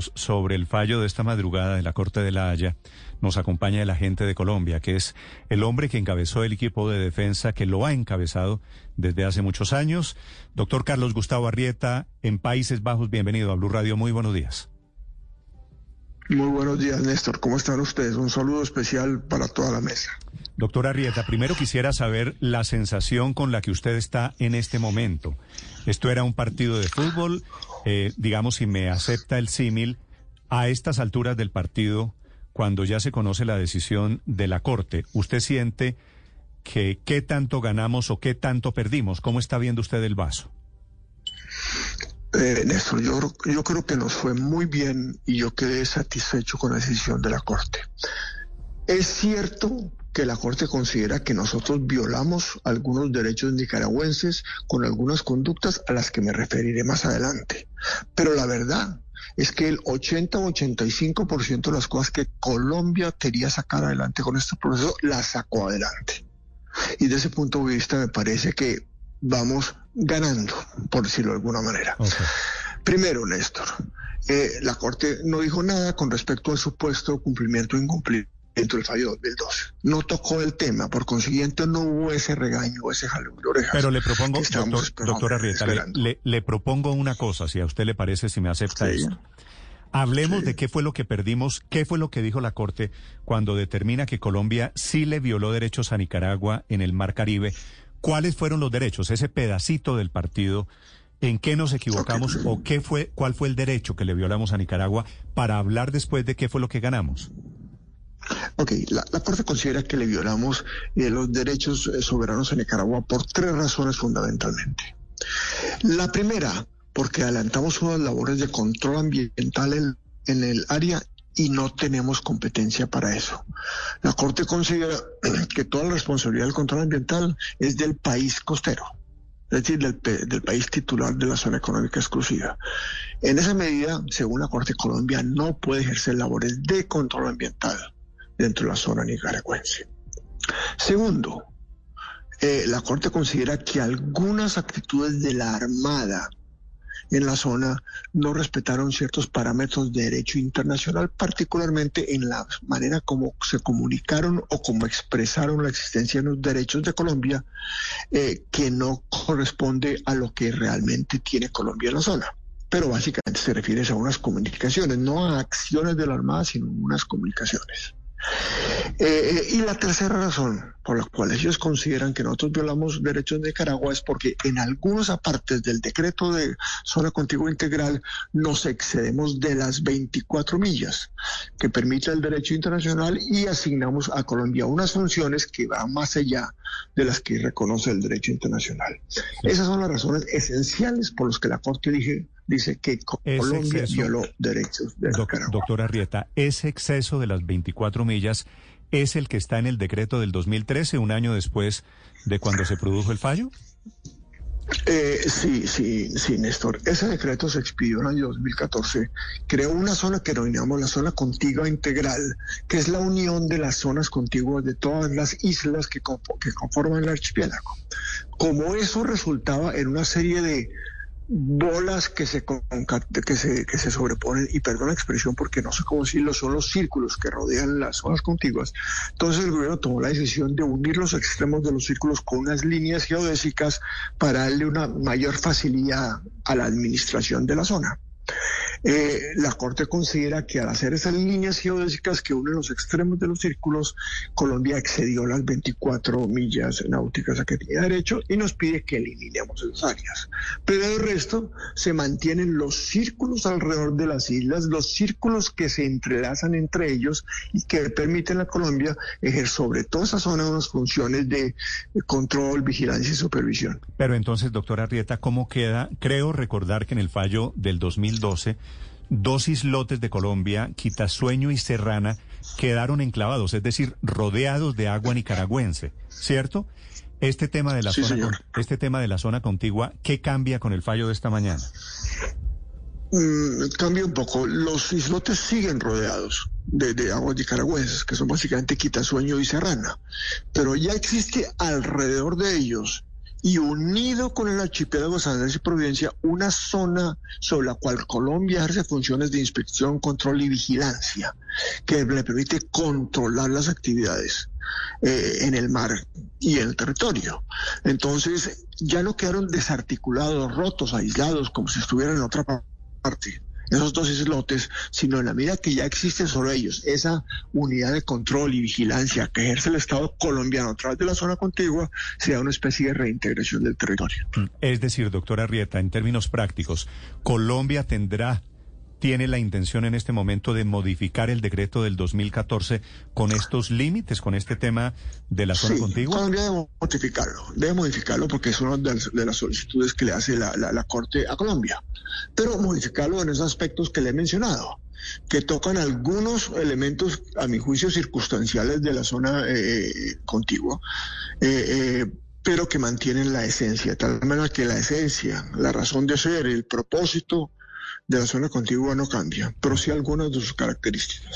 sobre el fallo de esta madrugada de la Corte de la Haya, nos acompaña el agente de Colombia, que es el hombre que encabezó el equipo de defensa, que lo ha encabezado desde hace muchos años. Doctor Carlos Gustavo Arrieta, en Países Bajos, bienvenido a Blue Radio. Muy buenos días. Muy buenos días, Néstor. ¿Cómo están ustedes? Un saludo especial para toda la mesa. Doctor Arrieta, primero quisiera saber la sensación con la que usted está en este momento. Esto era un partido de fútbol, eh, digamos, si me acepta el símil, a estas alturas del partido, cuando ya se conoce la decisión de la Corte, ¿usted siente que qué tanto ganamos o qué tanto perdimos? ¿Cómo está viendo usted el vaso? Eh, Néstor, yo, yo creo que nos fue muy bien y yo quedé satisfecho con la decisión de la Corte. Es cierto que la Corte considera que nosotros violamos algunos derechos nicaragüenses con algunas conductas a las que me referiré más adelante. Pero la verdad es que el 80 o 85% de las cosas que Colombia quería sacar adelante con este proceso, las sacó adelante. Y de ese punto de vista me parece que vamos ganando, por decirlo de alguna manera. Primero, Néstor, eh, la Corte no dijo nada con respecto al supuesto cumplimiento o incumplimiento del fallo 2012. No tocó el tema, por consiguiente no hubo ese regaño, ese jalón de orejas. Pero le propongo, doctor, doctora Rieta, le, le, propongo una cosa, si a usted le parece, si me acepta esto. Hablemos de qué fue lo que perdimos, qué fue lo que dijo la Corte cuando determina que Colombia sí le violó derechos a Nicaragua en el Mar Caribe ¿Cuáles fueron los derechos? Ese pedacito del partido, ¿en qué nos equivocamos o qué fue, cuál fue el derecho que le violamos a Nicaragua para hablar después de qué fue lo que ganamos? Ok, la, Corte considera que le violamos eh, los derechos eh, soberanos a Nicaragua por tres razones fundamentalmente. La primera, porque adelantamos unas labores de control ambiental en el área y no tenemos competencia para eso. La Corte considera que toda la responsabilidad del control ambiental es del país costero, es decir, del, país titular de la zona económica exclusiva. En esa medida, según la Corte, Colombia no puede ejercer labores de control ambiental dentro de la zona nicaragüense. Segundo, eh, la Corte considera que algunas actitudes de la Armada en la zona no respetaron ciertos parámetros de derecho internacional, particularmente en la manera como se comunicaron o como expresaron la existencia de los derechos de Colombia, eh, que no corresponde a lo que realmente tiene Colombia en la zona pero básicamente se refiere a unas comunicaciones, no a acciones de la Armada, sino a unas comunicaciones. Eh, y la tercera razón por la cual ellos consideran que nosotros violamos derechos de Nicaragua es porque en algunas partes del decreto de zona contigua integral nos excedemos de las 24 millas que permite el derecho internacional y asignamos a Colombia unas funciones que van más allá de las que reconoce el derecho internacional. Esas son las razones esenciales por las que la Corte dije, dice que Colombia violó derechos de Nicaragua. Doctora Rieta, ese exceso de las 24 millas es el que está en el decreto del 2013, un año después de cuando se produjo el fallo? Eh, sí, sí, sí, Néstor. Ese decreto se expidió en el año 2014. Creó una zona que denominamos la zona contigua integral, que es la unión de las zonas contiguas de todas las islas que, que conforman el archipiélago. Como eso resultaba en una serie de bolas que se, que se, que se sobreponen, y perdón la expresión porque no sé cómo decirlo, son los círculos que rodean las zonas contiguas. Entonces el gobierno tomó la decisión de unir los extremos de los círculos con unas líneas geodésicas para darle una mayor facilidad a la administración de la zona. Eh, la Corte considera que al hacer esas líneas geodésicas que unen los extremos de los círculos, Colombia excedió las 24 millas náuticas a que tenía derecho y nos pide que eliminemos esas áreas. Pero el resto se mantienen los círculos alrededor de las islas, los círculos que se entrelazan entre ellos y que permiten a Colombia ejercer sobre toda esa zona unas funciones de control, vigilancia y supervisión. Pero entonces, doctora Rieta, ¿cómo queda? Creo recordar que en el fallo del 2012 dos islotes de Colombia, Quitasueño y Serrana, quedaron enclavados, es decir, rodeados de agua nicaragüense, ¿cierto? Este tema de la zona, este tema de la zona contigua, ¿qué cambia con el fallo de esta mañana? Mm, cambia un poco. Los islotes siguen rodeados de, de, aguas nicaragüenses, que son básicamente Quitasueño y Serrana, pero ya existe alrededor de ellos y unido con el archipiélago San Andrés y Providencia, una zona sobre la cual Colombia ejerce funciones de inspección, control y vigilancia, que le permite controlar las actividades eh, en el mar y en el territorio. Entonces, ya no quedaron desarticulados, rotos, aislados, como si estuvieran en otra parte esos dos islotes, sino en la medida que ya existen sobre ellos esa unidad de control y vigilancia que ejerce el Estado colombiano a través de la zona contigua, sea una especie de reintegración del territorio. Es decir, doctora Rieta, en términos prácticos, Colombia tendrá tiene la intención en este momento de modificar el decreto del 2014 con estos límites, con este tema de la zona sí, contigua? Colombia debe modificarlo, debe modificarlo porque es una de las, solicitudes que le hace la, Corte a Colombia, pero modificarlo en esos aspectos que le he mencionado que tocan algunos elementos, a mi juicio, circunstanciales de la zona eh, contigua, eh, eh, pero que mantienen la esencia, tal manera que la esencia, la razón de ser, el propósito, de la zona contigua no cambia, pero sí algunas de sus características.